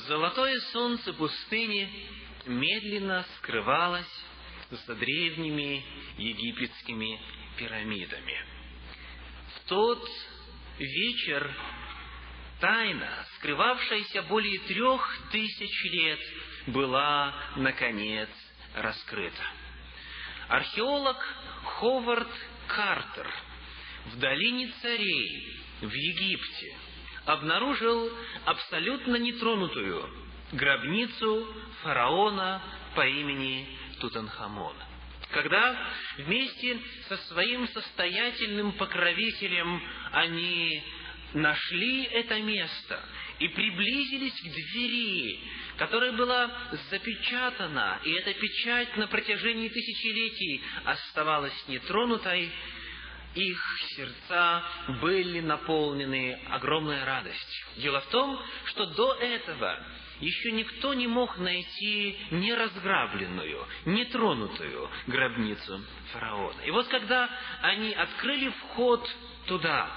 Золотое солнце пустыни медленно скрывалось за древними египетскими пирамидами. В тот вечер тайна, скрывавшаяся более трех тысяч лет, была, наконец, раскрыта. Археолог Ховард Картер в долине царей в Египте обнаружил абсолютно нетронутую гробницу фараона по имени Тутанхамон. Когда вместе со своим состоятельным покровителем они нашли это место и приблизились к двери, которая была запечатана, и эта печать на протяжении тысячелетий оставалась нетронутой, их сердца были наполнены огромной радостью. Дело в том, что до этого еще никто не мог найти неразграбленную, нетронутую гробницу фараона. И вот когда они открыли вход туда,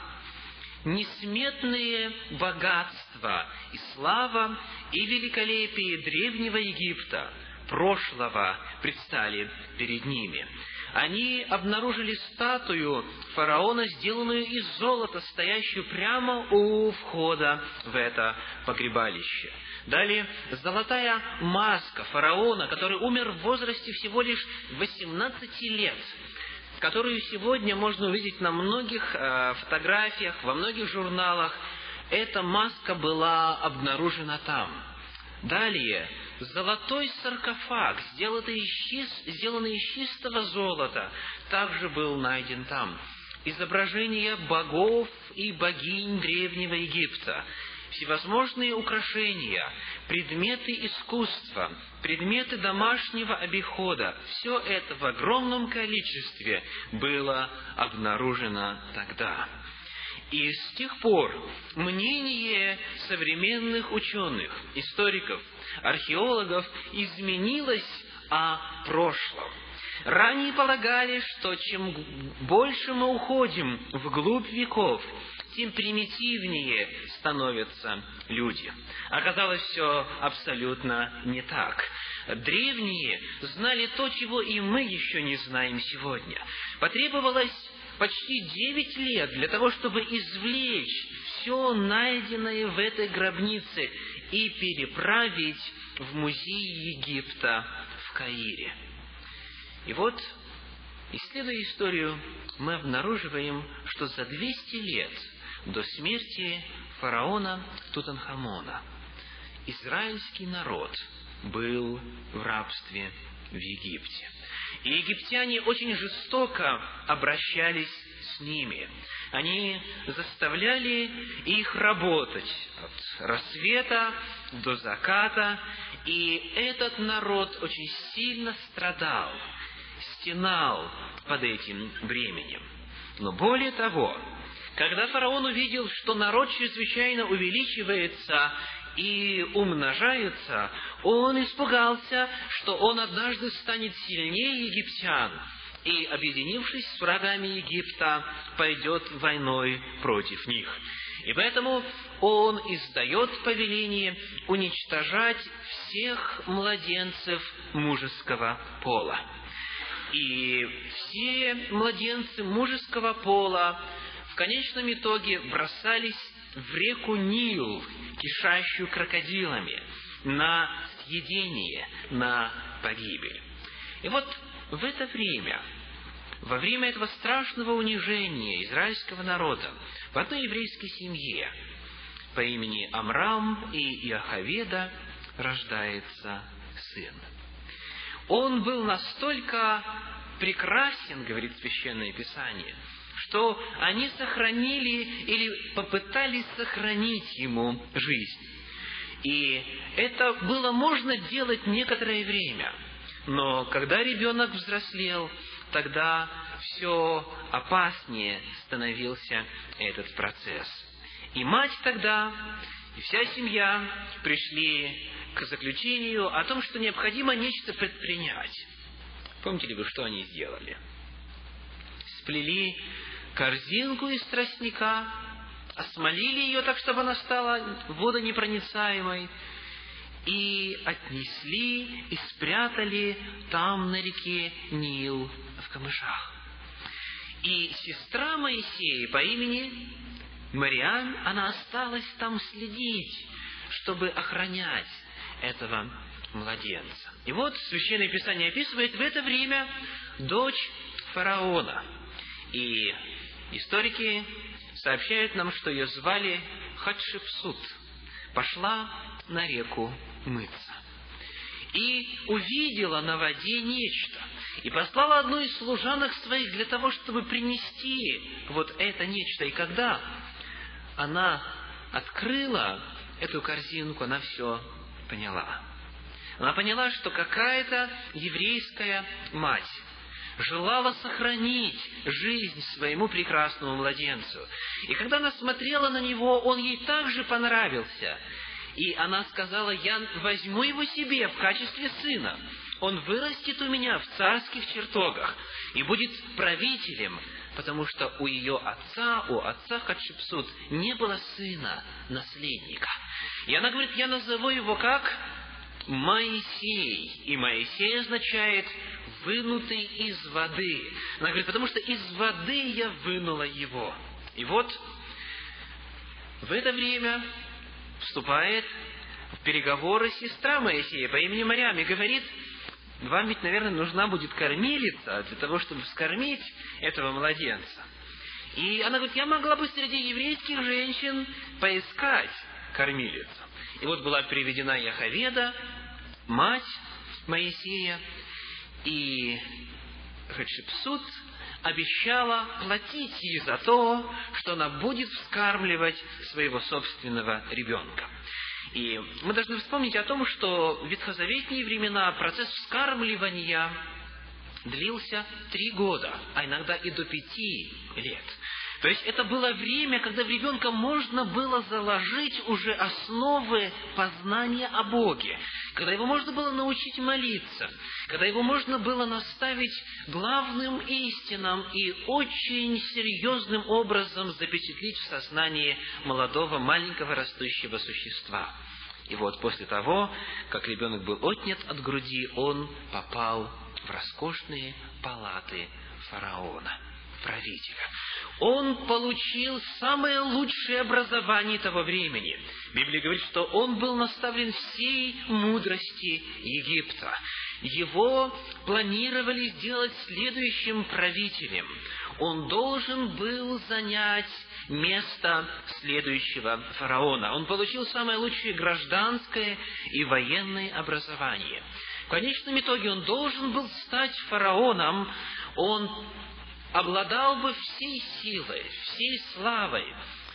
несметные богатства и слава и великолепие древнего Египта, прошлого, предстали перед ними. Они обнаружили статую фараона, сделанную из золота, стоящую прямо у входа в это погребалище. Далее, золотая маска фараона, который умер в возрасте всего лишь 18 лет – которую сегодня можно увидеть на многих э, фотографиях, во многих журналах, эта маска была обнаружена там. Далее, золотой саркофаг, сделанный из, чистого золота, также был найден там. Изображения богов и богинь Древнего Египта, всевозможные украшения, предметы искусства, предметы домашнего обихода, все это в огромном количестве было обнаружено тогда. И с тех пор мнение современных ученых, историков, археологов изменилось о прошлом. Ранее полагали, что чем больше мы уходим вглубь веков, тем примитивнее становятся люди. Оказалось все абсолютно не так. Древние знали то, чего и мы еще не знаем сегодня. Потребовалось почти девять лет для того, чтобы извлечь все найденное в этой гробнице и переправить в музей Египта в Каире. И вот, исследуя историю, мы обнаруживаем, что за 200 лет до смерти фараона Тутанхамона израильский народ был в рабстве в Египте. И египтяне очень жестоко обращались с ними. Они заставляли их работать от рассвета до заката, и этот народ очень сильно страдал, стенал под этим бременем. Но более того, когда фараон увидел, что народ чрезвычайно увеличивается и умножается, он испугался, что он однажды станет сильнее египтян, и, объединившись с врагами Египта, пойдет войной против них. И поэтому он издает повеление уничтожать всех младенцев мужеского пола. И все младенцы мужеского пола конечном итоге бросались в реку Нил, кишащую крокодилами, на съедение, на погибель. И вот в это время, во время этого страшного унижения израильского народа, в одной еврейской семье по имени Амрам и Иохаведа рождается сын. Он был настолько прекрасен, говорит Священное Писание – что они сохранили или попытались сохранить ему жизнь. И это было можно делать некоторое время. Но когда ребенок взрослел, тогда все опаснее становился этот процесс. И мать тогда, и вся семья пришли к заключению о том, что необходимо нечто предпринять. Помните ли вы, что они сделали? Сплели корзинку из тростника, осмолили ее так, чтобы она стала водонепроницаемой, и отнесли и спрятали там на реке Нил в камышах. И сестра Моисея по имени Мариам, она осталась там следить, чтобы охранять этого младенца. И вот Священное Писание описывает в это время дочь фараона. И историки сообщают нам, что ее звали Хатшепсут. Пошла на реку мыться. И увидела на воде нечто. И послала одну из служанок своих для того, чтобы принести вот это нечто. И когда она открыла эту корзинку, она все поняла. Она поняла, что какая-то еврейская мать желала сохранить жизнь своему прекрасному младенцу. И когда она смотрела на него, он ей также понравился. И она сказала, я возьму его себе в качестве сына. Он вырастет у меня в царских чертогах и будет правителем, потому что у ее отца, у отца Хатшепсут, не было сына, наследника. И она говорит, я назову его как Моисей. И Моисей означает вынутый из воды. Она говорит, потому что из воды я вынула его. И вот в это время вступает в переговоры сестра Моисея по имени Мариам и говорит, вам ведь, наверное, нужна будет кормилица для того, чтобы вскормить этого младенца. И она говорит, я могла бы среди еврейских женщин поискать кормилицу. И вот была приведена Яховеда, мать Моисея, и Хатшепсут обещала платить ей за то, что она будет вскармливать своего собственного ребенка. И мы должны вспомнить о том, что в ветхозаветные времена процесс вскармливания длился три года, а иногда и до пяти лет. То есть это было время, когда в ребенка можно было заложить уже основы познания о Боге, когда его можно было научить молиться, когда его можно было наставить главным истинам и очень серьезным образом запечатлить в сознании молодого, маленького растущего существа. И вот после того, как ребенок был отнят от груди, он попал в роскошные палаты фараона правителя. Он получил самое лучшее образование того времени. Библия говорит, что он был наставлен всей мудрости Египта. Его планировали сделать следующим правителем. Он должен был занять место следующего фараона. Он получил самое лучшее гражданское и военное образование. В конечном итоге он должен был стать фараоном. Он обладал бы всей силой, всей славой,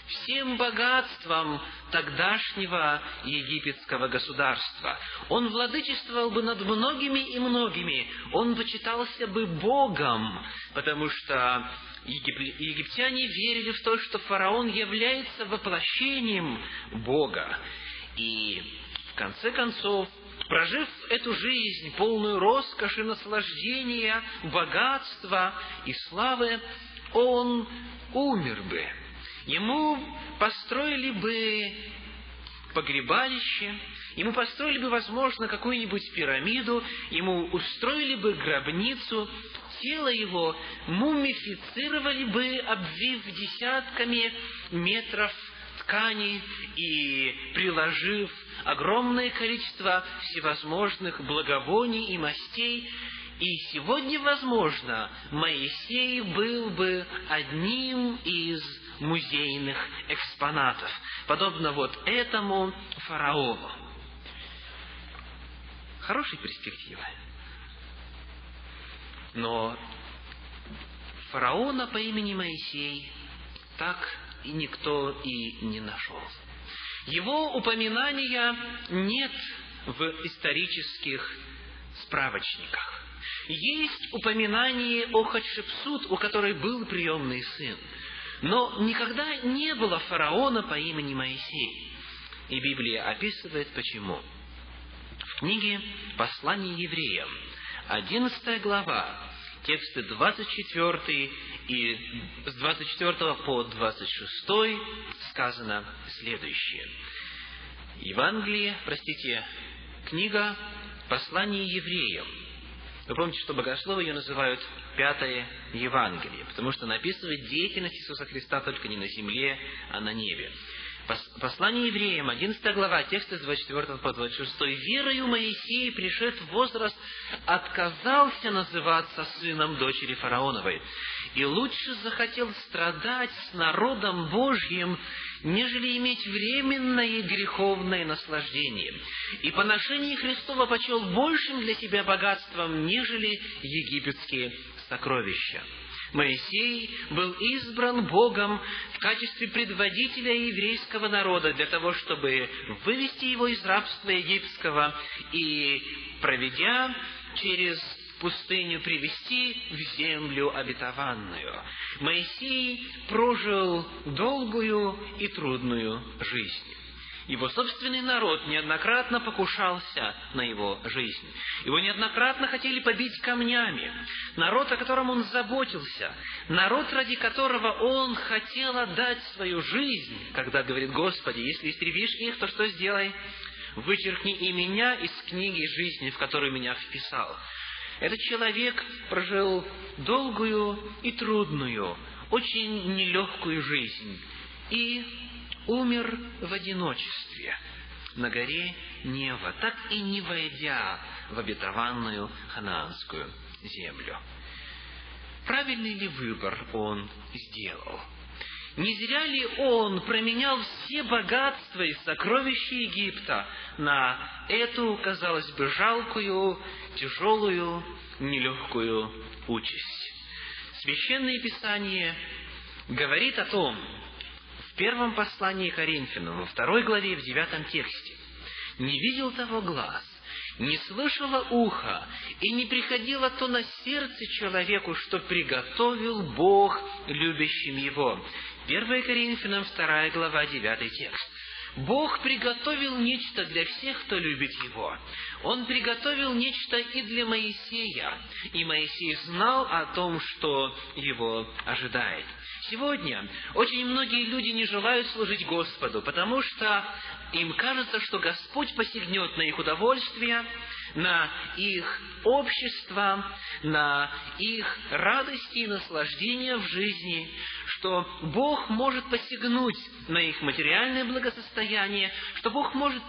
всем богатством тогдашнего египетского государства. Он владычествовал бы над многими и многими. Он почитался бы Богом, потому что египтяне верили в то, что фараон является воплощением Бога. И в конце концов, прожив эту жизнь, полную роскоши, наслаждения, богатства и славы, он умер бы. Ему построили бы погребалище, ему построили бы, возможно, какую-нибудь пирамиду, ему устроили бы гробницу, тело его мумифицировали бы, обвив десятками метров ткани и приложив огромное количество всевозможных благовоний и мастей, и сегодня, возможно, Моисей был бы одним из музейных экспонатов, подобно вот этому фараону. Хорошие перспективы. Но фараона по имени Моисей так и никто и не нашел. Его упоминания нет в исторических справочниках. Есть упоминание о Хатшепсут, у которой был приемный сын. Но никогда не было фараона по имени Моисей. И Библия описывает почему. В книге «Послание евреям», 11 глава, тексты 24 и с 24 по 26 сказано следующее. Евангелие, простите, книга «Послание евреям». Вы помните, что богословы ее называют «пятое Евангелие», потому что написывает деятельность Иисуса Христа только не на земле, а на небе. Послание евреям, 11 глава, тексты с 24 по 26. «Верою Моисей, пришед в возраст, отказался называться сыном дочери фараоновой, и лучше захотел страдать с народом Божьим, нежели иметь временное греховное наслаждение. И поношение Христова почел большим для себя богатством, нежели египетские сокровища. Моисей был избран Богом в качестве предводителя еврейского народа для того, чтобы вывести его из рабства египетского и, проведя через пустыню, привести в землю обетованную. Моисей прожил долгую и трудную жизнь. Его собственный народ неоднократно покушался на его жизнь. Его неоднократно хотели побить камнями. Народ, о котором он заботился, народ, ради которого он хотел отдать свою жизнь, когда говорит, Господи, если истребишь их, то что сделай? Вычеркни и меня из книги жизни, в которую меня вписал. Этот человек прожил долгую и трудную, очень нелегкую жизнь и умер в одиночестве на горе Нева, так и не войдя в обетованную ханаанскую землю. Правильный ли выбор он сделал? Не зря ли он променял все богатства и сокровища Египта на эту, казалось бы, жалкую, тяжелую, нелегкую участь? Священное Писание говорит о том, первом послании Коринфянам, во второй главе, в девятом тексте, «Не видел того глаз, не слышало ухо, и не приходило то на сердце человеку, что приготовил Бог любящим его». 1 Коринфянам, 2 глава, 9 текст. Бог приготовил нечто для всех, кто любит Его. Он приготовил нечто и для Моисея, и Моисей знал о том, что его ожидает. Сегодня очень многие люди не желают служить Господу, потому что им кажется, что Господь посягнет на их удовольствие, на их общество, на их радости и наслаждения в жизни, что Бог может посягнуть на их материальное благосостояние, что Бог может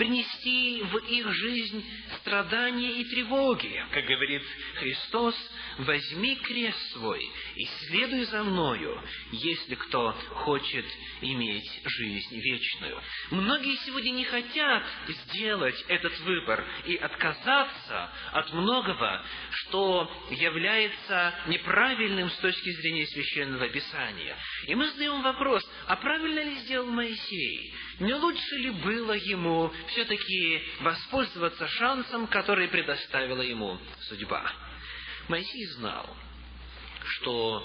принести в их жизнь страдания и тревоги. Как говорит Христос, возьми крест свой и следуй за мною, если кто хочет иметь жизнь вечную. Многие сегодня не хотят сделать этот выбор и отказаться от многого, что является неправильным с точки зрения священного писания. И мы задаем вопрос, а правильно ли сделал Моисей? Не лучше ли было ему все-таки воспользоваться шансом, который предоставила ему судьба? Моисей знал, что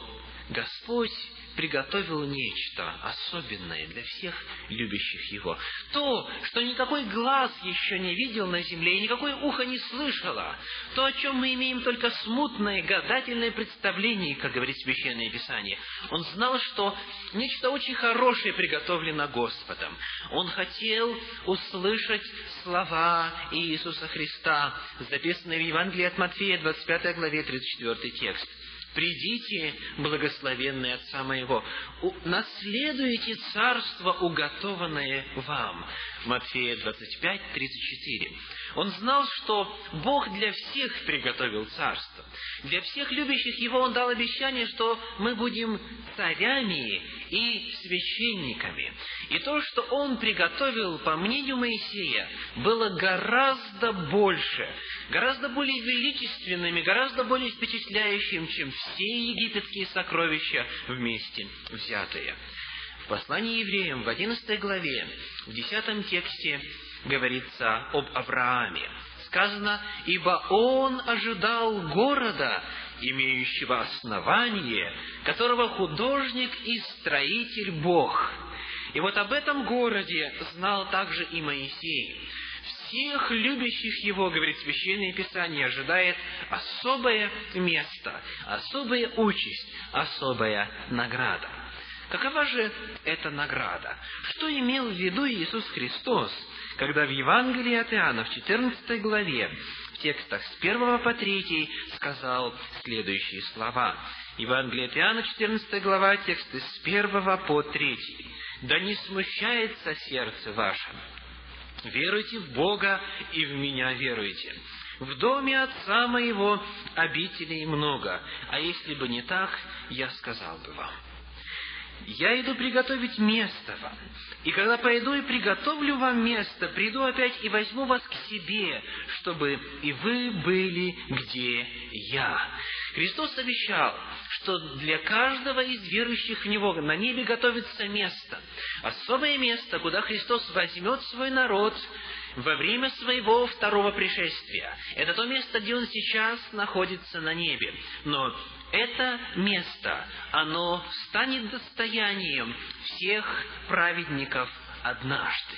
Господь приготовил нечто особенное для всех любящих Его. То, что никакой глаз еще не видел на земле, и никакое ухо не слышало. То, о чем мы имеем только смутное, гадательное представление, как говорит Священное Писание. Он знал, что нечто очень хорошее приготовлено Господом. Он хотел услышать слова Иисуса Христа, записанные в Евангелии от Матфея, 25 главе, 34 текст. «Придите, благословенный Отца моего, наследуйте царство, уготованное вам». Матфея 25, 34. Он знал, что Бог для всех приготовил царство. Для всех любящих Его Он дал обещание, что мы будем царями и священниками. И то, что Он приготовил, по мнению Моисея, было гораздо больше, гораздо более величественным и гораздо более впечатляющим, чем все египетские сокровища вместе взятые. В послании евреям в 11 главе, в 10 тексте говорится об Аврааме. Сказано, «Ибо он ожидал города, имеющего основание, которого художник и строитель Бог». И вот об этом городе знал также и Моисей. Всех любящих его, говорит Священное Писание, ожидает особое место, особая участь, особая награда. Какова же эта награда? Что имел в виду Иисус Христос, когда в Евангелии от Иоанна в 14 главе, в текстах с 1 по 3, сказал следующие слова. Евангелие от Иоанна, 14 глава, тексты с 1 по 3. «Да не смущается сердце ваше, веруйте в Бога и в Меня веруйте. В доме Отца Моего обителей много, а если бы не так, я сказал бы вам. Я иду приготовить место вам. И когда пойду и приготовлю вам место, приду опять и возьму вас к себе, чтобы и вы были, где я. Христос обещал, что для каждого из верующих в Него на небе готовится место. Особое место, куда Христос возьмет свой народ во время своего второго пришествия. Это то место, где Он сейчас находится на небе. Но это место, оно станет достоянием всех праведников однажды.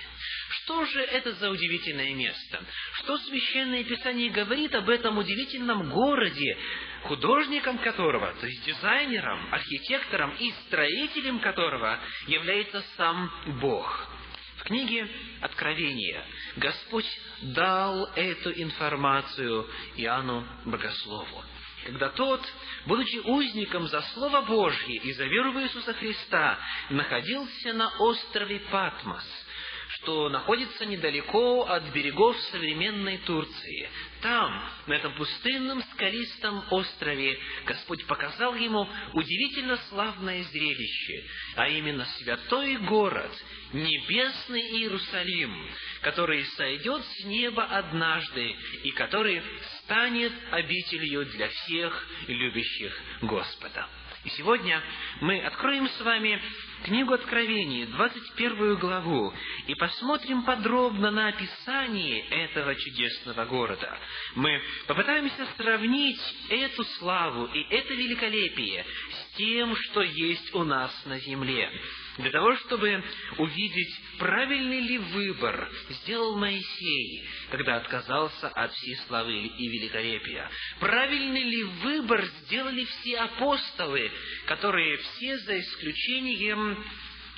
Что же это за удивительное место? Что Священное Писание говорит об этом удивительном городе, художником которого, то есть дизайнером, архитектором и строителем которого является сам Бог? В книге Откровения Господь дал эту информацию Иоанну Богослову когда тот, будучи узником за Слово Божье и за веру в Иисуса Христа, находился на острове Патмос – что находится недалеко от берегов современной Турции. Там, на этом пустынном скалистом острове, Господь показал ему удивительно славное зрелище, а именно святой город, небесный Иерусалим, который сойдет с неба однажды и который станет обителью для всех любящих Господа. И сегодня мы откроем с вами книгу Откровений, 21 главу, и посмотрим подробно на описание этого чудесного города. Мы попытаемся сравнить эту славу и это великолепие с тем, что есть у нас на земле для того, чтобы увидеть, правильный ли выбор сделал Моисей, когда отказался от всей славы и великолепия. Правильный ли выбор сделали все апостолы, которые все за исключением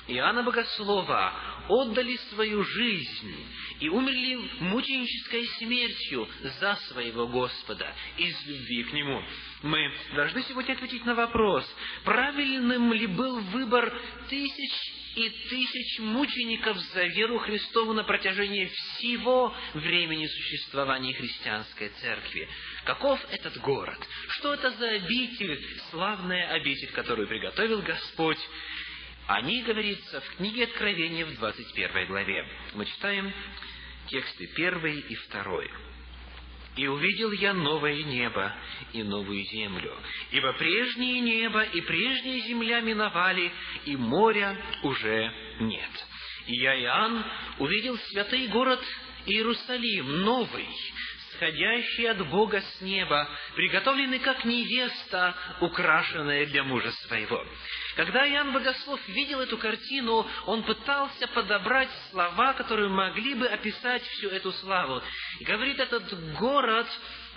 Иоанна Богослова отдали свою жизнь и умерли мученической смертью за своего Господа из любви к Нему. Мы должны сегодня ответить на вопрос, правильным ли был выбор тысяч и тысяч мучеников за веру Христову на протяжении всего времени существования христианской церкви. Каков этот город? Что это за обитель, славная обитель, которую приготовил Господь о ней говорится в книге Откровения в 21 главе. Мы читаем тексты 1 и 2. «И увидел я новое небо и новую землю, ибо прежнее небо и прежняя земля миновали, и моря уже нет. И я, Иоанн, увидел святый город Иерусалим, новый, сходящий от Бога с неба, приготовленный как невеста, украшенная для мужа своего. Когда Иоанн Богослов видел эту картину, он пытался подобрать слова, которые могли бы описать всю эту славу. И говорит, этот город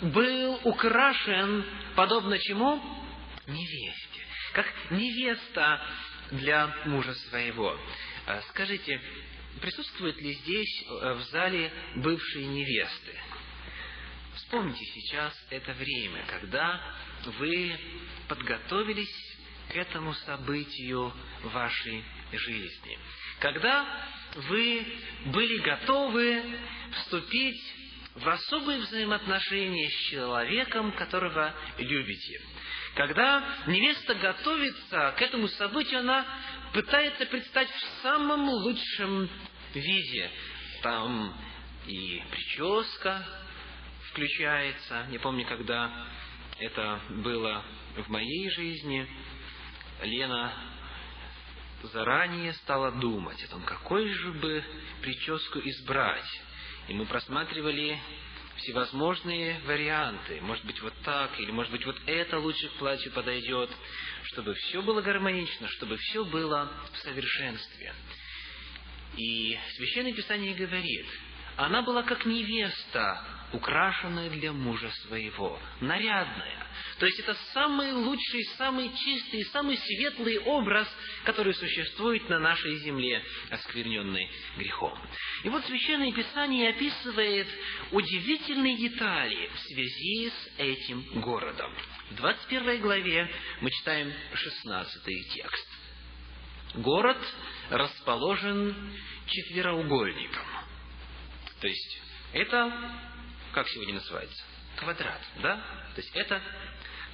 был украшен, подобно чему? Невесте. Как невеста для мужа своего. А скажите, присутствуют ли здесь э, в зале бывшие невесты? Вспомните сейчас это время, когда вы подготовились к этому событию вашей жизни. Когда вы были готовы вступить в особые взаимоотношения с человеком, которого любите. Когда невеста готовится к этому событию, она пытается предстать в самом лучшем виде. Там и прическа, включается. Не помню, когда это было в моей жизни. Лена заранее стала думать о том, какой же бы прическу избрать. И мы просматривали всевозможные варианты. Может быть, вот так, или может быть, вот это лучше к платью подойдет, чтобы все было гармонично, чтобы все было в совершенстве. И Священное Писание говорит, она была как невеста, украшенная для мужа своего, нарядная. То есть это самый лучший, самый чистый, самый светлый образ, который существует на нашей земле, оскверненной грехом. И вот Священное Писание описывает удивительные детали в связи с этим городом. В 21 главе мы читаем 16 текст. Город расположен четвероугольником. То есть это, как сегодня называется, квадрат, да? То есть это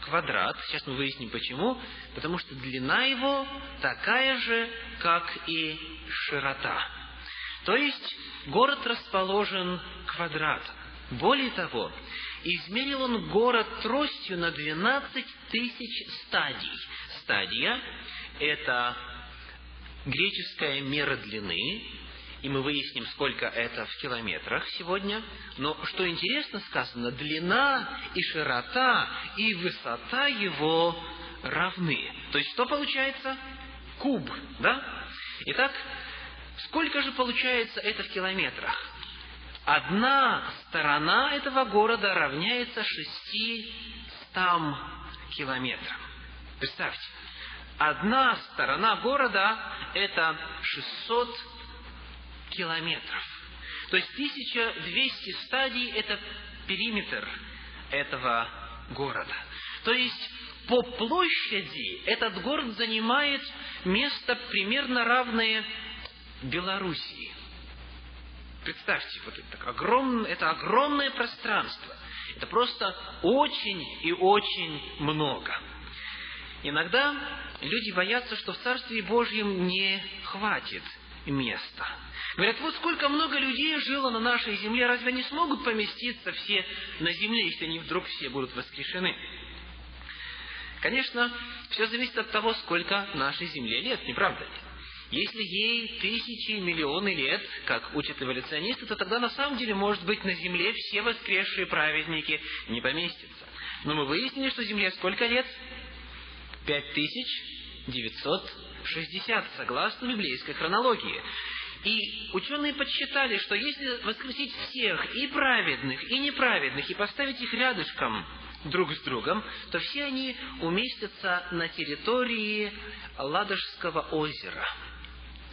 квадрат. Сейчас мы выясним почему. Потому что длина его такая же, как и широта. То есть город расположен квадратом. Более того, измерил он город тростью на 12 тысяч стадий. Стадия – это греческая мера длины, и мы выясним, сколько это в километрах сегодня. Но что интересно сказано, длина и широта и высота его равны. То есть что получается? Куб, да? Итак, сколько же получается это в километрах? Одна сторона этого города равняется шестистам километрам. Представьте, одна сторона города – это 600 километров. То есть 1200 стадий – это периметр этого города. То есть по площади этот город занимает место примерно равное Белоруссии. Представьте, вот это, огромное, это огромное пространство. Это просто очень и очень много. Иногда люди боятся, что в Царстве Божьем не хватит места. Говорят, вот сколько много людей жило на нашей земле, разве они смогут поместиться все на земле, если они вдруг все будут воскрешены? Конечно, все зависит от того, сколько нашей земле лет, не правда ли? Если ей тысячи, миллионы лет, как учат эволюционисты, то тогда на самом деле, может быть, на Земле все воскресшие праведники не поместятся. Но мы выяснили, что Земле сколько лет? Пять тысяч девятьсот шестьдесят, согласно библейской хронологии. И ученые подсчитали, что если воскресить всех, и праведных, и неправедных, и поставить их рядышком друг с другом, то все они уместятся на территории Ладожского озера.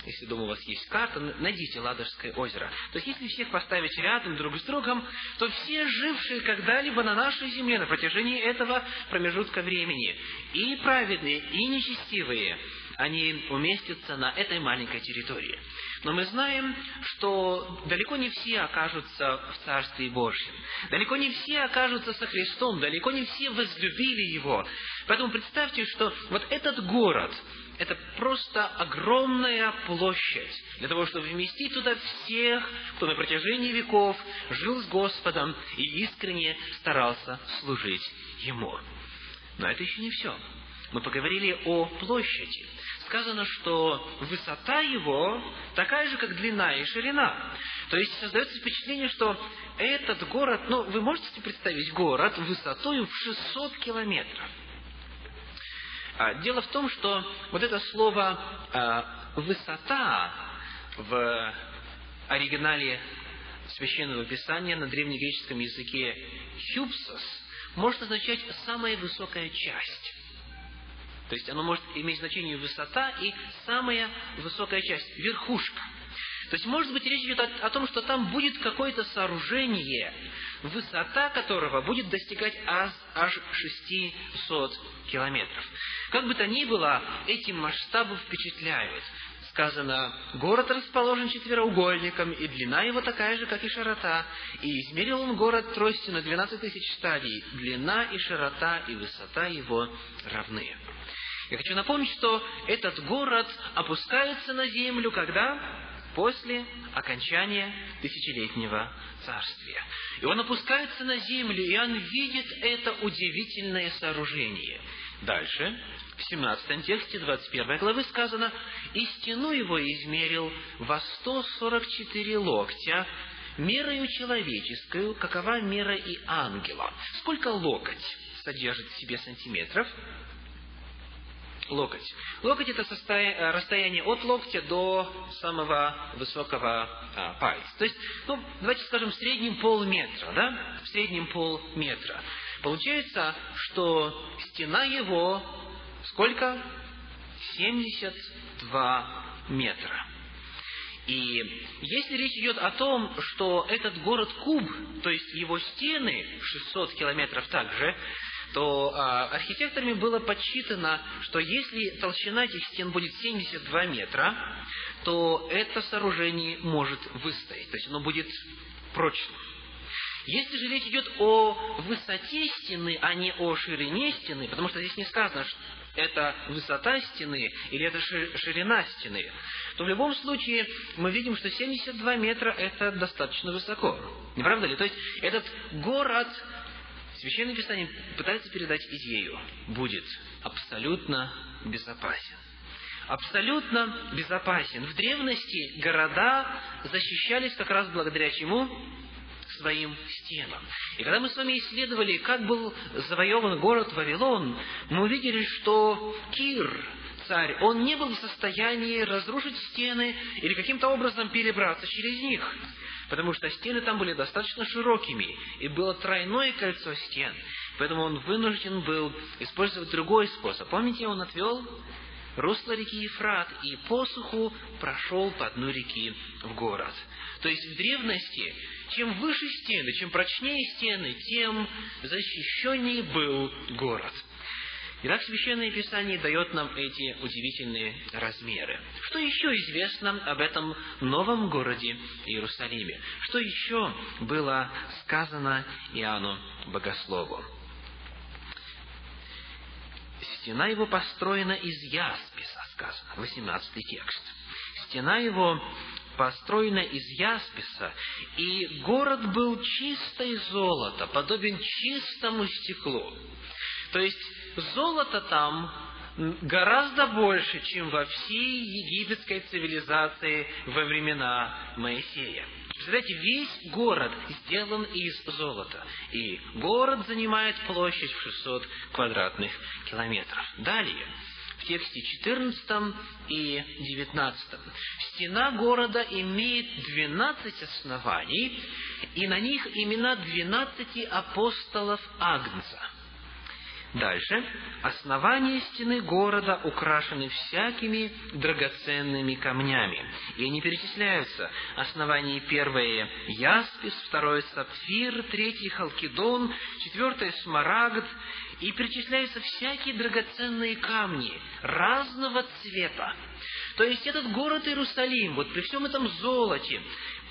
Если, думаю, у вас есть карта, найдите Ладожское озеро. То есть, если всех поставить рядом друг с другом, то все жившие когда-либо на нашей земле на протяжении этого промежутка времени, и праведные, и нечестивые, они уместятся на этой маленькой территории. Но мы знаем, что далеко не все окажутся в Царстве Божьем. Далеко не все окажутся со Христом, далеко не все возлюбили Его. Поэтому представьте, что вот этот город, это просто огромная площадь для того, чтобы вместить туда всех, кто на протяжении веков жил с Господом и искренне старался служить Ему. Но это еще не все. Мы поговорили о площади сказано, что высота его такая же, как длина и ширина. То есть создается впечатление, что этот город, ну, вы можете себе представить город высотой в 600 километров. А, дело в том, что вот это слово а, «высота» в оригинале Священного Писания на древнегреческом языке «хюпсос» может означать «самая высокая часть». То есть оно может иметь значение высота и самая высокая часть, верхушка. То есть, может быть, речь идет о, том, что там будет какое-то сооружение, высота которого будет достигать аж, аж 600 километров. Как бы то ни было, эти масштабы впечатляют. Сказано, город расположен четвероугольником, и длина его такая же, как и широта. И измерил он город тростью на 12 тысяч стадий. Длина и широта и высота его равны. Я хочу напомнить, что этот город опускается на землю когда? После окончания тысячелетнего царствия. И он опускается на землю, и он видит это удивительное сооружение. Дальше, в 17 тексте 21 главы сказано, «И стену его измерил во 144 локтя, мерою человеческую, какова мера и ангела». Сколько локоть содержит в себе сантиметров? Локоть. Локоть – это состоя... расстояние от локтя до самого высокого а, пальца. То есть, ну, давайте скажем, в среднем полметра, да? В среднем полметра. Получается, что стена его сколько? 72 метра. И если речь идет о том, что этот город Куб, то есть его стены 600 километров также, то а, архитекторами было подсчитано, что если толщина этих стен будет 72 метра, то это сооружение может выстоять, то есть оно будет прочным. Если же речь идет о высоте стены, а не о ширине стены, потому что здесь не сказано, что это высота стены или это ширина стены, то в любом случае мы видим, что 72 метра – это достаточно высоко. Не правда ли? То есть этот город, Священное Писание пытается передать идею, будет абсолютно безопасен абсолютно безопасен. В древности города защищались как раз благодаря чему? своим стенам. И когда мы с вами исследовали, как был завоеван город Вавилон, мы увидели, что Кир, царь, он не был в состоянии разрушить стены или каким-то образом перебраться через них, потому что стены там были достаточно широкими, и было тройное кольцо стен, поэтому он вынужден был использовать другой способ. Помните, он отвел русло реки Ефрат и посуху прошел по дну реки в город. То есть в древности чем выше стены, чем прочнее стены, тем защищеннее был город. Итак, Священное Писание дает нам эти удивительные размеры. Что еще известно об этом новом городе Иерусалиме? Что еще было сказано Иоанну Богослову? Стена его построена из ясписа, сказано, 18 текст. Стена его построена из ясписа, и город был чистой золото, подобен чистому стеклу. То есть золото там гораздо больше, чем во всей египетской цивилизации во времена Моисея. Представляете, весь город сделан из золота. И город занимает площадь в 600 квадратных километров. Далее, в тексте 14 и 19. Стена города имеет 12 оснований, и на них имена 12 апостолов Агнца. Дальше. Основания стены города украшены всякими драгоценными камнями. И они перечисляются. Основание первое – яспис, второе – сапфир, третий – халкидон, четвертое – смарагд, и перечисляются всякие драгоценные камни разного цвета. То есть этот город Иерусалим, вот при всем этом золоте,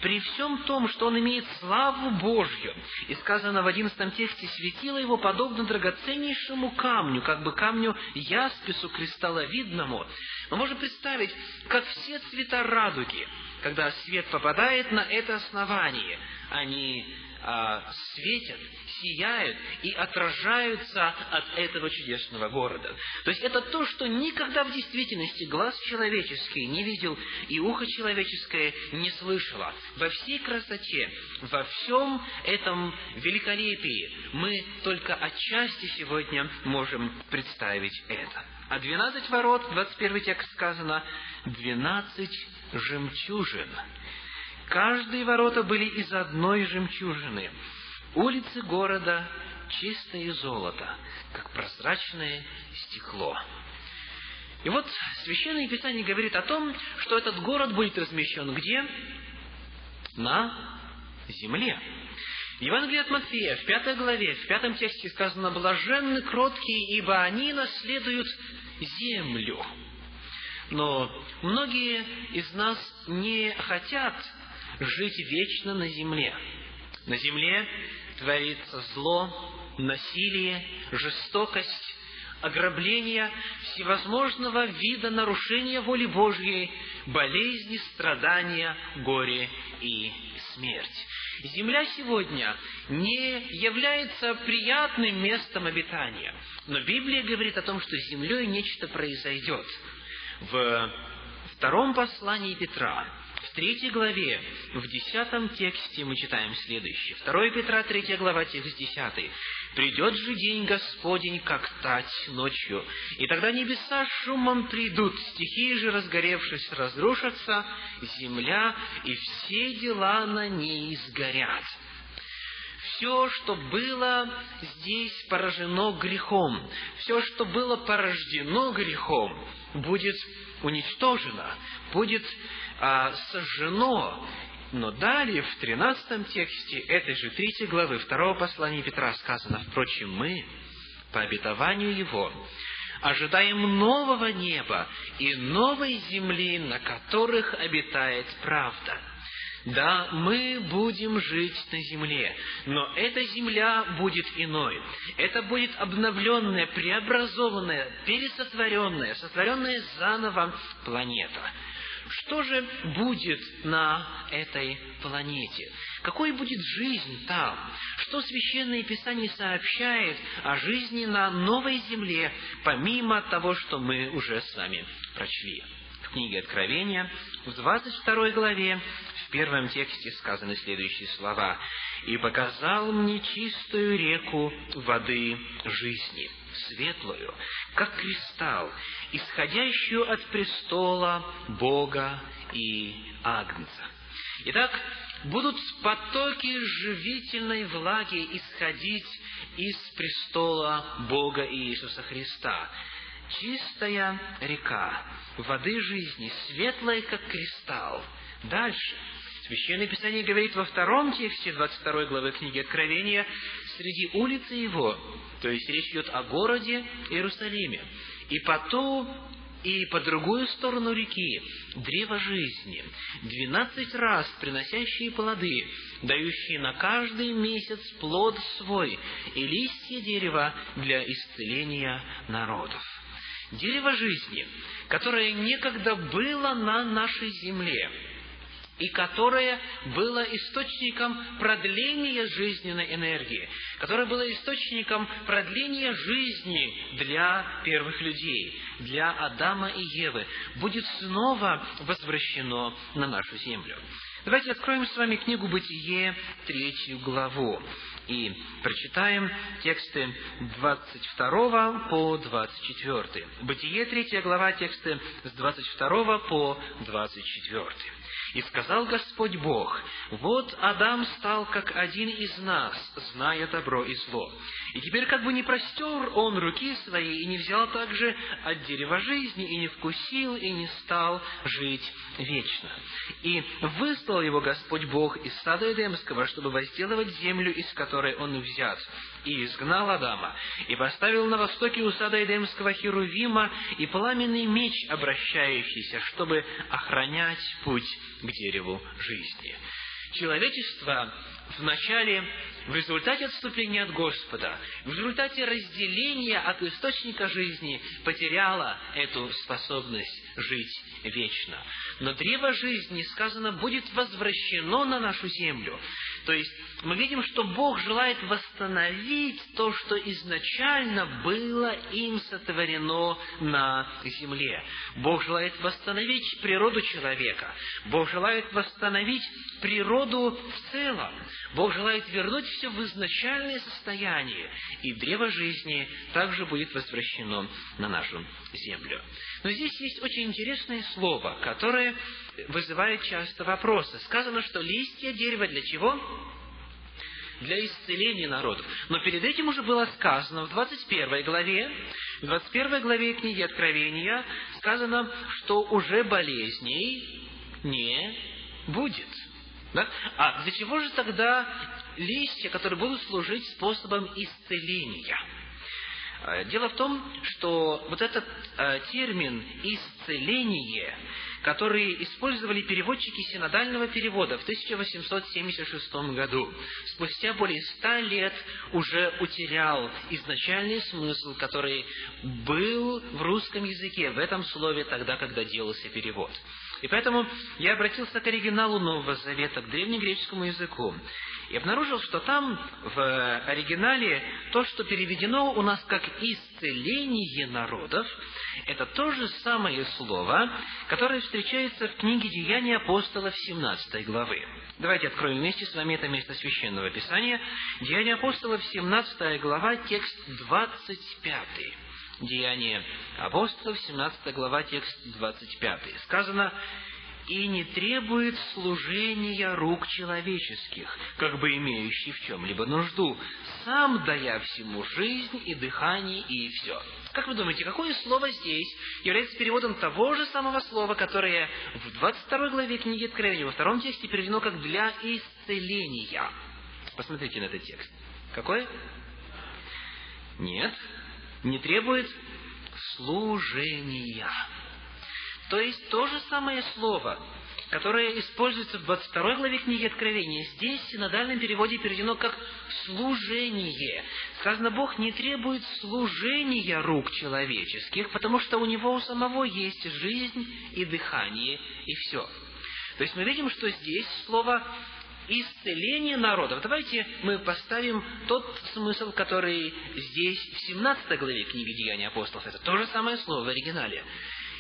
при всем том, что он имеет славу Божью, и сказано в одиннадцатом тексте, светило его подобно драгоценнейшему камню, как бы камню яспису кристалловидному. Мы можем представить, как все цвета радуги, когда свет попадает на это основание, они а, светят, сияют и отражаются от этого чудесного города. То есть это то, что никогда в действительности глаз человеческий не видел и ухо человеческое не слышало. Во всей красоте, во всем этом великолепии мы только отчасти сегодня можем представить это. А двенадцать ворот, 21 текст сказано, двенадцать жемчужин – Каждые ворота были из одной жемчужины. Улицы города чистое золото, как прозрачное стекло. И вот Священное Писание говорит о том, что этот город будет размещен где? На земле. В Евангелии от Матфея, в пятой главе, в пятом тексте сказано «Блаженны кроткие, ибо они наследуют землю». Но многие из нас не хотят жить вечно на земле. На земле творится зло, насилие, жестокость, ограбление, всевозможного вида нарушения воли Божьей, болезни, страдания, горе и смерть. Земля сегодня не является приятным местом обитания, но Библия говорит о том, что с землей нечто произойдет. В втором послании Петра, в третьей главе, в десятом тексте мы читаем следующее. 2 Петра, третья глава, текст десятый. Придет же день Господень, как тать ночью, и тогда небеса шумом придут, стихии же, разгоревшись, разрушатся, земля и все дела на ней сгорят. Все, что было здесь поражено грехом, все, что было порождено грехом, будет уничтожено, будет а, сожжено, но далее, в 13 тексте этой же третьей главы второго послания Петра сказано, «Впрочем, мы, по обетованию Его, ожидаем нового неба и новой земли, на которых обитает правда». Да, мы будем жить на земле, но эта земля будет иной. Это будет обновленная, преобразованная, пересотворенная, сотворенная заново планета – что же будет на этой планете? Какой будет жизнь там? Что Священное Писание сообщает о жизни на новой земле, помимо того, что мы уже с вами прочли? В книге Откровения, в 22 главе, в первом тексте сказаны следующие слова. «И показал мне чистую реку воды жизни» светлую, как кристалл, исходящую от престола Бога и Агнца. Итак, будут потоки живительной влаги исходить из престола Бога и Иисуса Христа. Чистая река, воды жизни, светлая, как кристалл. Дальше. Священное Писание говорит во втором тексте 22 главы книги Откровения, среди улицы его, то есть речь идет о городе Иерусалиме, и по ту и по другую сторону реки древо жизни, двенадцать раз приносящие плоды, дающие на каждый месяц плод свой, и листья дерева для исцеления народов. Дерево жизни, которое некогда было на нашей земле, и которое было источником продления жизненной энергии, которое было источником продления жизни для первых людей, для Адама и Евы, будет снова возвращено на нашу землю. Давайте откроем с вами книгу «Бытие», третью главу, и прочитаем тексты 22 по 24. «Бытие», третья глава, тексты с 22 по 24. И сказал Господь Бог, вот Адам стал как один из нас, зная добро и зло. И теперь как бы не простер он руки свои, и не взял также от дерева жизни, и не вкусил, и не стал жить вечно. И выслал его Господь Бог из сада Эдемского, чтобы возделывать землю, из которой он взят и изгнал Адама, и поставил на востоке у сада Эдемского Херувима и пламенный меч, обращающийся, чтобы охранять путь к дереву жизни. Человечество вначале в результате отступления от Господа, в результате разделения от источника жизни потеряло эту способность жить вечно. Но древо жизни, сказано, будет возвращено на нашу землю. То есть мы видим, что Бог желает восстановить то, что изначально было им сотворено на земле. Бог желает восстановить природу человека. Бог желает восстановить природу в целом. Бог желает вернуть все в изначальное состояние. И древо жизни также будет возвращено на нашу землю. Но здесь есть очень интересное слово, которое вызывает часто вопросы. Сказано, что листья дерева для чего? Для исцеления народов. Но перед этим уже было сказано в 21 главе, в 21 главе книги Откровения сказано, что уже болезней не будет. Да? А для чего же тогда листья, которые будут служить способом исцеления? Э, дело в том, что вот этот э, термин «исцеление», который использовали переводчики синодального перевода в 1876 году, спустя более ста лет уже утерял изначальный смысл, который был в русском языке, в этом слове тогда, когда делался перевод. И поэтому я обратился к оригиналу Нового Завета, к древнегреческому языку, и обнаружил, что там в оригинале то, что переведено у нас как «исцеление народов», это то же самое слово, которое встречается в книге «Деяния апостолов» 17 главы. Давайте откроем вместе с вами это место Священного Писания. «Деяния апостолов», 17 глава, текст 25. Деяния апостолов, 17 глава, текст 25. Сказано, и не требует служения рук человеческих, как бы имеющий в чем-либо нужду, сам дая всему жизнь и дыхание и все. Как вы думаете, какое слово здесь является переводом того же самого слова, которое в 22 главе книги Откровения, во втором тексте переведено как «для исцеления»? Посмотрите на этот текст. Какое? Нет, не требует служения. То есть то же самое слово, которое используется в 22 главе книги Откровения, здесь в синодальном переводе переведено как «служение». Сказано, Бог не требует служения рук человеческих, потому что у Него у самого есть жизнь и дыхание, и все. То есть мы видим, что здесь слово исцеление народов. Давайте мы поставим тот смысл, который здесь в 17 главе книги Деяния апостолов. Это то же самое слово в оригинале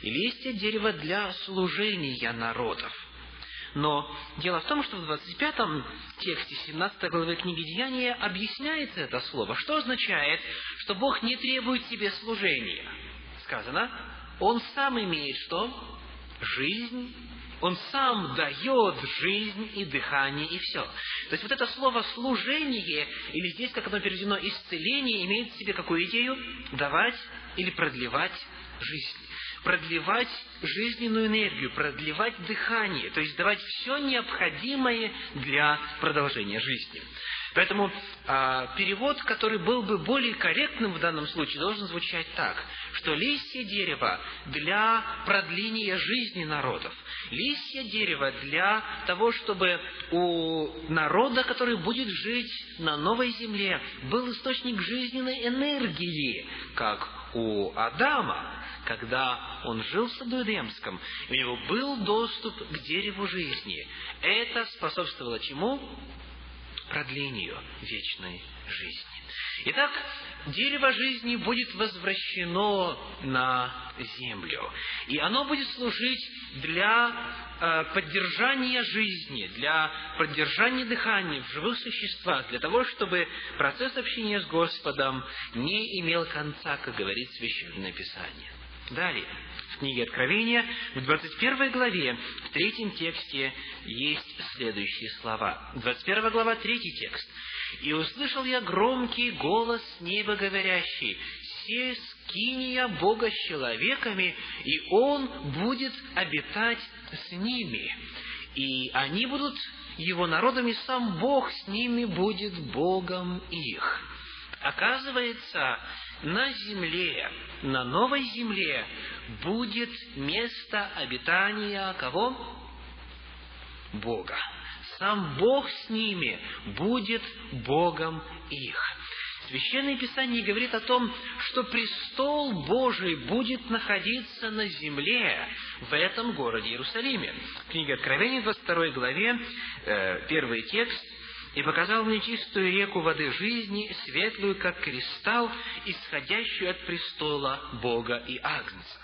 листья дерева для служения народов. Но дело в том, что в 25 тексте 17 главы книги Деяния объясняется это слово. Что означает, что Бог не требует себе служения? Сказано, Он сам имеет что? Жизнь, Он сам дает жизнь и дыхание, и все. То есть вот это слово «служение», или здесь, как оно переведено, «исцеление», имеет в себе какую идею? Давать или продлевать жизнь продлевать жизненную энергию, продлевать дыхание, то есть давать все необходимое для продолжения жизни. Поэтому э, перевод, который был бы более корректным в данном случае, должен звучать так, что листья дерева для продления жизни народов, листья дерева для того, чтобы у народа, который будет жить на новой земле, был источник жизненной энергии, как у Адама, когда он жил в саду Эдемском, у него был доступ к дереву жизни. Это способствовало чему? Продлению вечной жизни. Итак, дерево жизни будет возвращено на землю. И оно будет служить для э, поддержания жизни, для поддержания дыхания в живых существах, для того, чтобы процесс общения с Господом не имел конца, как говорит Священное Писание. Далее, в книге Откровения, в 21 главе, в третьем тексте есть следующие слова. 21 глава, третий текст. «И услышал я громкий голос неба говорящий, «Се скиния Бога с человеками, и Он будет обитать с ними, и они будут его народами, сам Бог с ними будет Богом их». Оказывается, на земле, на новой земле будет место обитания кого? Бога. Сам Бог с ними будет Богом их. Священное Писание говорит о том, что престол Божий будет находиться на земле в этом городе Иерусалиме. Книга Откровения, 22 главе, э, первый текст, и показал мне чистую реку воды жизни, светлую, как кристалл, исходящую от престола Бога и Агнца.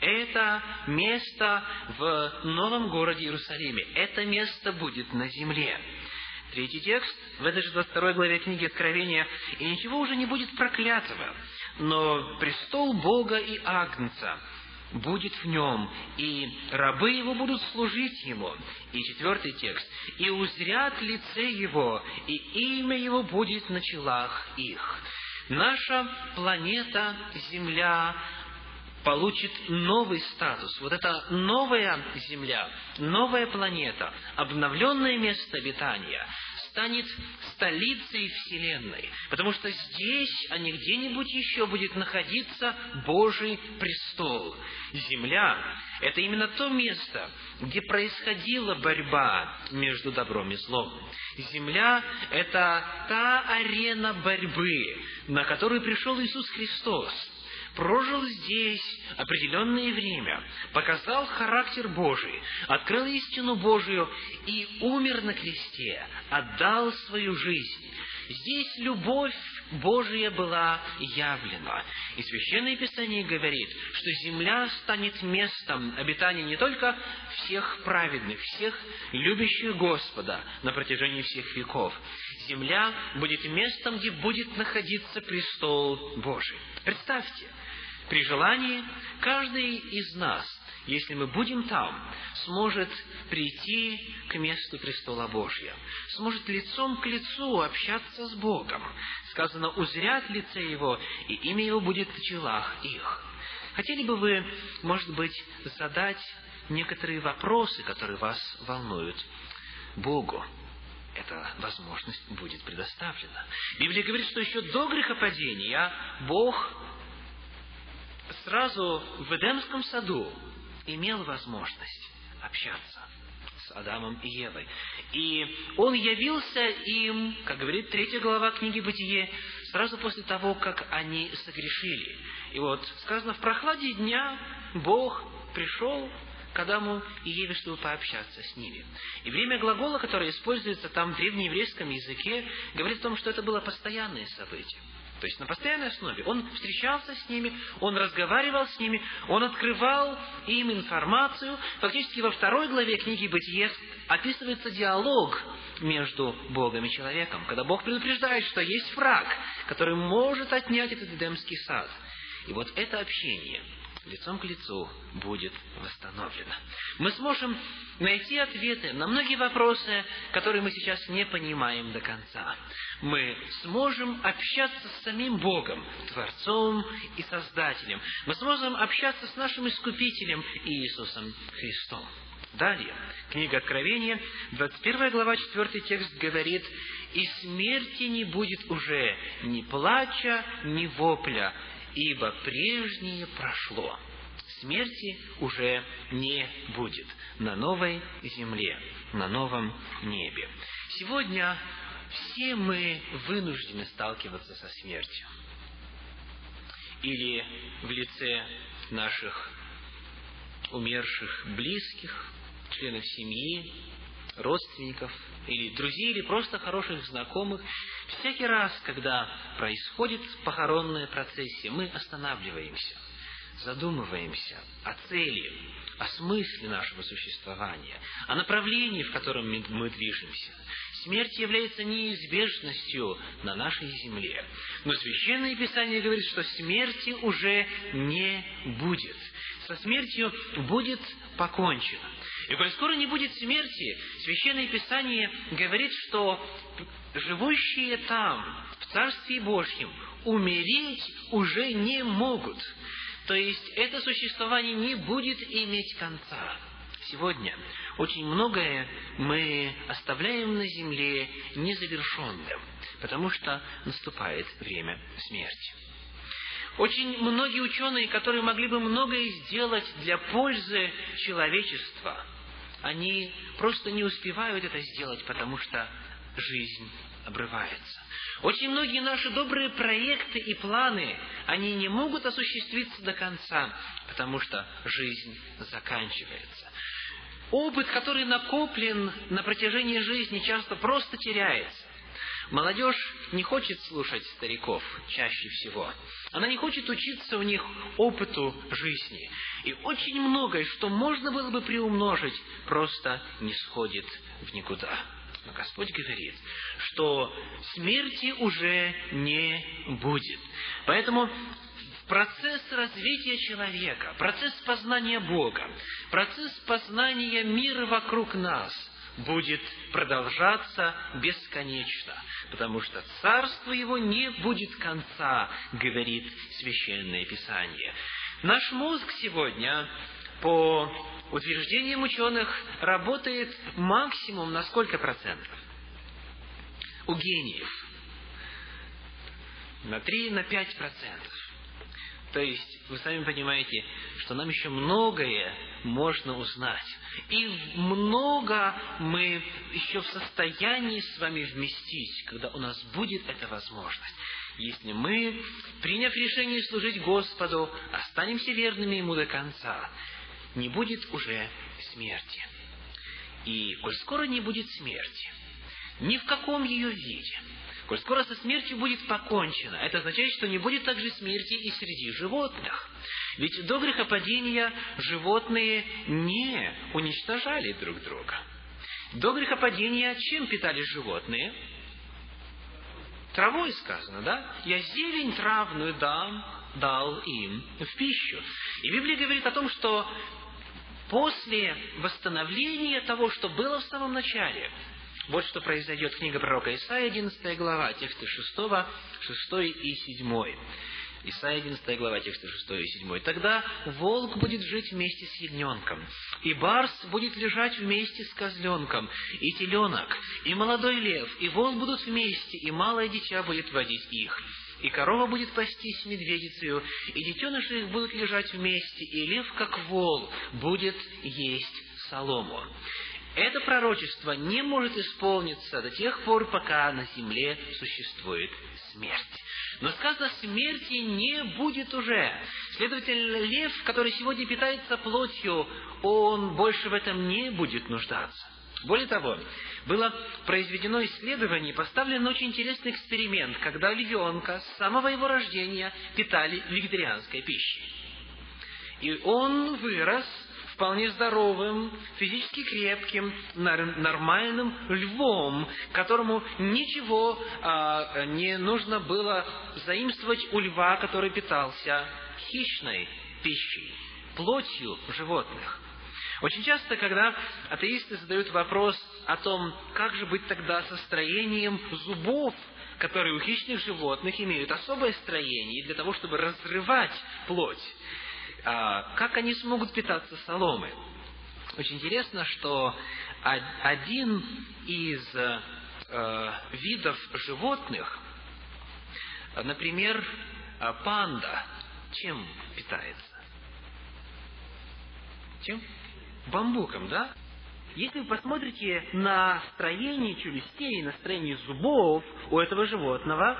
Это место в новом городе Иерусалиме. Это место будет на земле. Третий текст в этой же 22 главе книги Откровения. «И ничего уже не будет проклятого, но престол Бога и Агнца будет в нем, и рабы его будут служить ему. И четвертый текст. И узрят лице его, и имя его будет на челах их. Наша планета Земля получит новый статус. Вот эта новая Земля, новая планета, обновленное место обитания станет столицей Вселенной, потому что здесь, а не где-нибудь еще будет находиться Божий престол. Земля – это именно то место, где происходила борьба между добром и злом. Земля – это та арена борьбы, на которую пришел Иисус Христос – прожил здесь определенное время, показал характер Божий, открыл истину Божию и умер на кресте, отдал свою жизнь. Здесь любовь Божия была явлена. И Священное Писание говорит, что земля станет местом обитания не только всех праведных, всех любящих Господа на протяжении всех веков. Земля будет местом, где будет находиться престол Божий. Представьте, при желании каждый из нас если мы будем там, сможет прийти к месту престола Божьего, сможет лицом к лицу общаться с Богом. Сказано, узрят лице Его, и имя Его будет в челах их. Хотели бы вы, может быть, задать некоторые вопросы, которые вас волнуют Богу? Эта возможность будет предоставлена. Библия говорит, что еще до грехопадения Бог сразу в Эдемском саду имел возможность общаться с Адамом и Евой. И он явился им, как говорит третья глава книги «Бытие», сразу после того, как они согрешили. И вот сказано, в прохладе дня Бог пришел к Адаму и Еве, чтобы пообщаться с ними. И время глагола, которое используется там в древнееврейском языке, говорит о том, что это было постоянное событие. То есть на постоянной основе. Он встречался с ними, он разговаривал с ними, он открывал им информацию. Фактически во второй главе книги «Бытие» описывается диалог между Богом и человеком, когда Бог предупреждает, что есть враг, который может отнять этот Эдемский сад. И вот это общение – лицом к лицу будет восстановлено. Мы сможем найти ответы на многие вопросы, которые мы сейчас не понимаем до конца. Мы сможем общаться с самим Богом, Творцом и Создателем. Мы сможем общаться с нашим Искупителем Иисусом Христом. Далее, книга Откровения, 21 глава, 4 текст говорит, «И смерти не будет уже ни плача, ни вопля, ибо прежнее прошло. Смерти уже не будет на новой земле, на новом небе. Сегодня все мы вынуждены сталкиваться со смертью. Или в лице наших умерших близких, членов семьи, родственников, или друзей, или просто хороших знакомых, всякий раз, когда происходит похоронная процессия, мы останавливаемся, задумываемся о цели, о смысле нашего существования, о направлении, в котором мы движемся. Смерть является неизбежностью на нашей земле. Но Священное Писание говорит, что смерти уже не будет. Со смертью будет покончено. И коль скоро не будет смерти, Священное Писание говорит, что живущие там, в Царстве Божьем, умереть уже не могут. То есть это существование не будет иметь конца. Сегодня очень многое мы оставляем на земле незавершенным, потому что наступает время смерти. Очень многие ученые, которые могли бы многое сделать для пользы человечества, они просто не успевают это сделать, потому что жизнь обрывается. Очень многие наши добрые проекты и планы, они не могут осуществиться до конца, потому что жизнь заканчивается. Опыт, который накоплен на протяжении жизни, часто просто теряется. Молодежь не хочет слушать стариков чаще всего. Она не хочет учиться у них опыту жизни. И очень многое, что можно было бы приумножить, просто не сходит в никуда. Но Господь говорит, что смерти уже не будет. Поэтому процесс развития человека, процесс познания Бога, процесс познания мира вокруг нас будет продолжаться бесконечно потому что царство его не будет конца, говорит Священное Писание. Наш мозг сегодня, по утверждениям ученых, работает максимум на сколько процентов? У гениев. На 3-5 на процентов. То есть, вы сами понимаете, что нам еще многое можно узнать. И много мы еще в состоянии с вами вместить, когда у нас будет эта возможность. если мы, приняв решение служить Господу, останемся верными Ему до конца, не будет уже смерти. И коль скоро не будет смерти, ни в каком ее виде, коль скоро со смертью будет покончено, это означает, что не будет также смерти и среди животных. Ведь до грехопадения животные не уничтожали друг друга. До грехопадения чем питались животные? Травой сказано, да? Я зелень травную дам, дал им в пищу. И Библия говорит о том, что после восстановления того, что было в самом начале, вот что произойдет книга пророка Исаия, 11 глава, тексты 6, 6 и 7. Исайя 11 глава, тексты 6 и 7. «Тогда волк будет жить вместе с ягненком, и барс будет лежать вместе с козленком, и теленок, и молодой лев, и волк будут вместе, и малое дитя будет водить их. И корова будет пастись медведицею, и детеныши их будут лежать вместе, и лев, как вол, будет есть солому». Это пророчество не может исполниться до тех пор, пока на земле существует смерть. Но сказано, смерти не будет уже. Следовательно, лев, который сегодня питается плотью, он больше в этом не будет нуждаться. Более того, было произведено исследование, поставлен очень интересный эксперимент, когда львенка с самого его рождения питали вегетарианской пищей. И он вырос вполне здоровым, физически крепким, нормальным львом, которому ничего а, не нужно было заимствовать у льва, который питался хищной пищей, плотью животных. Очень часто, когда атеисты задают вопрос о том, как же быть тогда со строением зубов, которые у хищных животных имеют особое строение для того, чтобы разрывать плоть, как они смогут питаться соломой? Очень интересно, что один из э, видов животных, например, панда, чем питается? Чем? Бамбуком, да? Если вы посмотрите на строение челюстей, на строение зубов у этого животного,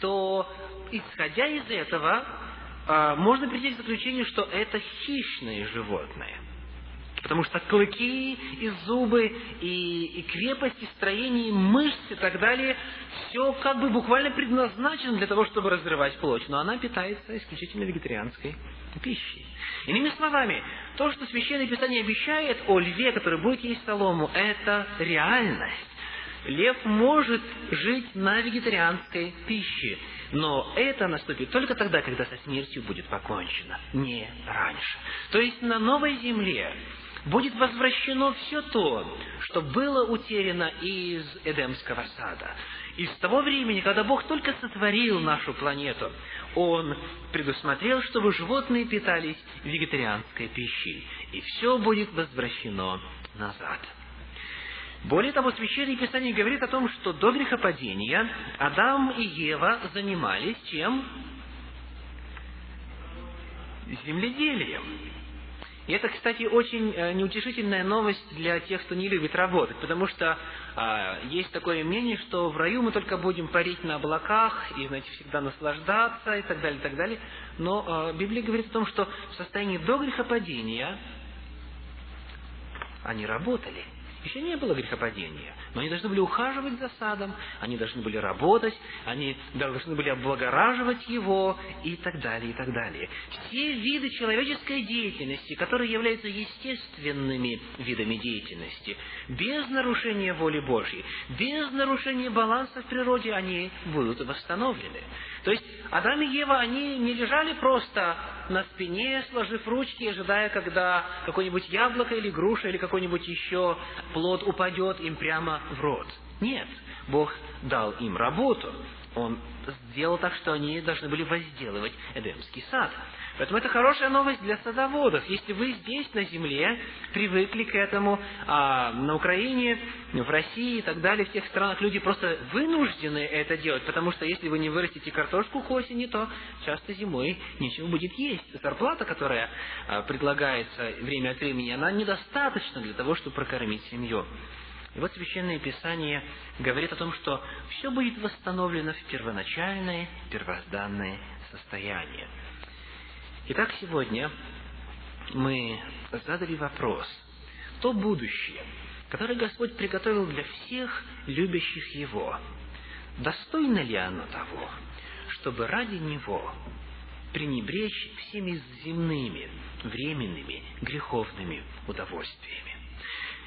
то, исходя из этого, а, можно прийти к заключению, что это хищные животные. Потому что клыки и зубы, и, и крепость, и строение, и мышцы и так далее, все как бы буквально предназначено для того, чтобы разрывать плоть. Но она питается исключительно вегетарианской пищей. Иными словами, то, что Священное Писание обещает о льве, который будет есть солому, это реальность. Лев может жить на вегетарианской пище. Но это наступит только тогда, когда со смертью будет покончено, не раньше. То есть на новой земле будет возвращено все то, что было утеряно из Эдемского сада. И с того времени, когда Бог только сотворил нашу планету, Он предусмотрел, чтобы животные питались вегетарианской пищей. И все будет возвращено назад. Более того, Священное Писание говорит о том, что до грехопадения Адам и Ева занимались чем? Земледелием. И это, кстати, очень э, неутешительная новость для тех, кто не любит работать, потому что а, есть такое мнение, что в раю мы только будем парить на облаках и, знаете, всегда наслаждаться и так далее, и так далее. Но а, Библия говорит о том, что в состоянии до грехопадения они работали – еще не было грехопадения, но они должны были ухаживать за садом, они должны были работать, они должны были облагораживать его и так далее, и так далее. Все виды человеческой деятельности, которые являются естественными видами деятельности, без нарушения воли Божьей, без нарушения баланса в природе, они будут восстановлены. То есть Адам и Ева, они не лежали просто на спине, сложив ручки, ожидая, когда какое-нибудь яблоко или груша или какой-нибудь еще плод упадет им прямо в рот. Нет, Бог дал им работу. Он сделал так, что они должны были возделывать Эдемский сад. Поэтому это хорошая новость для садоводов. Если вы здесь, на земле, привыкли к этому, а на Украине, в России и так далее, в тех странах люди просто вынуждены это делать, потому что если вы не вырастите картошку к осени, то часто зимой нечего будет есть. Зарплата, которая а, предлагается время от времени, она недостаточна для того, чтобы прокормить семью. И вот Священное Писание говорит о том, что все будет восстановлено в первоначальное, первозданное состояние. Итак, сегодня мы задали вопрос. То будущее, которое Господь приготовил для всех любящих Его, достойно ли оно того, чтобы ради Него пренебречь всеми земными, временными, греховными удовольствиями?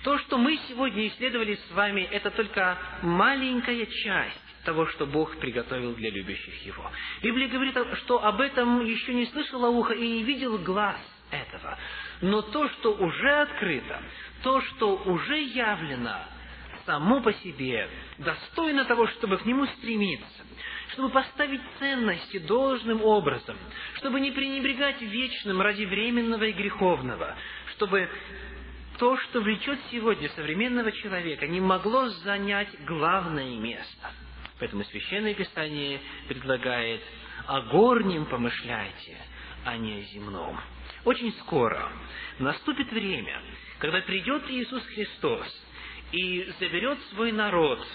То, что мы сегодня исследовали с вами, это только маленькая часть того, что Бог приготовил для любящих Его. Библия говорит, что об этом еще не слышало ухо и не видел глаз этого. Но то, что уже открыто, то, что уже явлено, само по себе достойно того, чтобы к нему стремиться, чтобы поставить ценности должным образом, чтобы не пренебрегать вечным ради временного и греховного, чтобы то, что влечет сегодня современного человека, не могло занять главное место. Поэтому Священное Писание предлагает «о горнем помышляйте, а не о земном». Очень скоро наступит время, когда придет Иисус Христос и заберет свой народ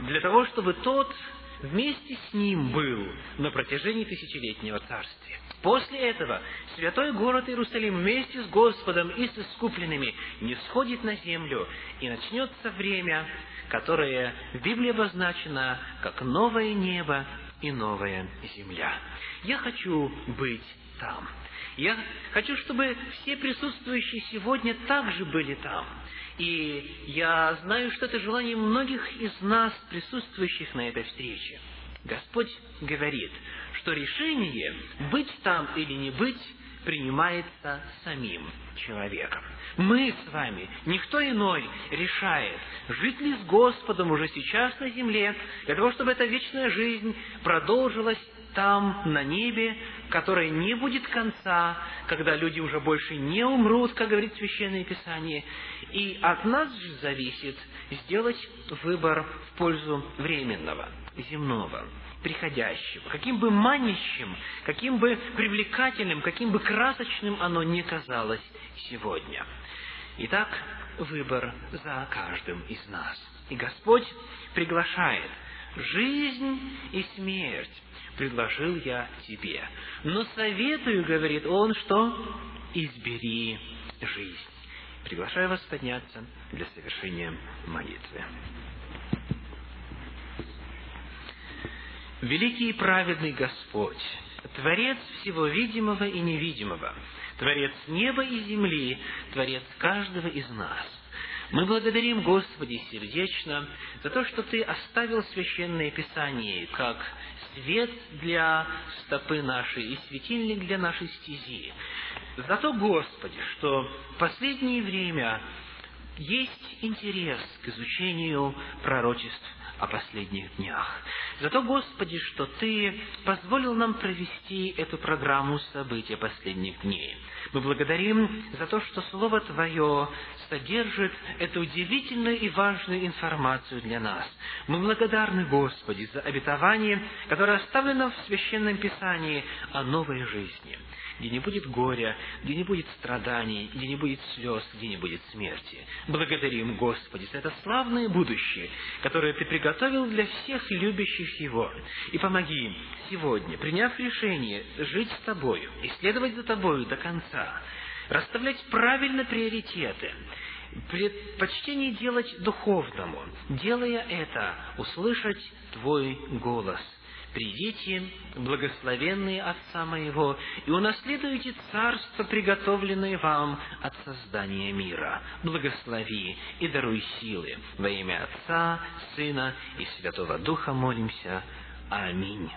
для того, чтобы тот вместе с ним был на протяжении тысячелетнего царствия. После этого святой город Иерусалим вместе с Господом и с искупленными не сходит на землю, и начнется время, которое в Библии обозначено как новое небо и новая земля. Я хочу быть там. Я хочу, чтобы все присутствующие сегодня также были там. И я знаю, что это желание многих из нас, присутствующих на этой встрече. Господь говорит, что решение, быть там или не быть, принимается самим человеком. Мы с вами, никто иной, решает, жить ли с Господом уже сейчас на земле, для того, чтобы эта вечная жизнь продолжилась там, на небе, которое не будет конца, когда люди уже больше не умрут, как говорит Священное Писание. И от нас же зависит сделать выбор в пользу временного, земного, приходящего, каким бы манящим, каким бы привлекательным, каким бы красочным оно ни казалось сегодня. Итак, выбор за каждым из нас. И Господь приглашает жизнь и смерть предложил я тебе. Но советую, говорит он, что избери жизнь. Приглашаю вас подняться для совершения молитвы. Великий и праведный Господь, Творец всего видимого и невидимого, Творец неба и земли, Творец каждого из нас. Мы благодарим, Господи, сердечно за то, что Ты оставил Священное Писание как свет для стопы нашей и светильник для нашей стези. Зато, Господи, что в последнее время есть интерес к изучению пророчеств о последних днях. Зато, Господи, что Ты позволил нам провести эту программу события последних дней. Мы благодарим за то, что Слово Твое содержит эту удивительную и важную информацию для нас. Мы благодарны, Господи, за обетование, которое оставлено в Священном Писании о новой жизни где не будет горя, где не будет страданий, где не будет слез, где не будет смерти. Благодарим, Господи, за это славное будущее, которое Ты приготовил для всех любящих Его. И помоги им сегодня, приняв решение жить с Тобою и следовать за Тобою до конца, расставлять правильно приоритеты, предпочтение делать духовному, делая это, услышать Твой голос – «Придите, благословенные Отца Моего, и унаследуйте царство, приготовленное вам от создания мира. Благослови и даруй силы. Во имя Отца, Сына и Святого Духа молимся. Аминь».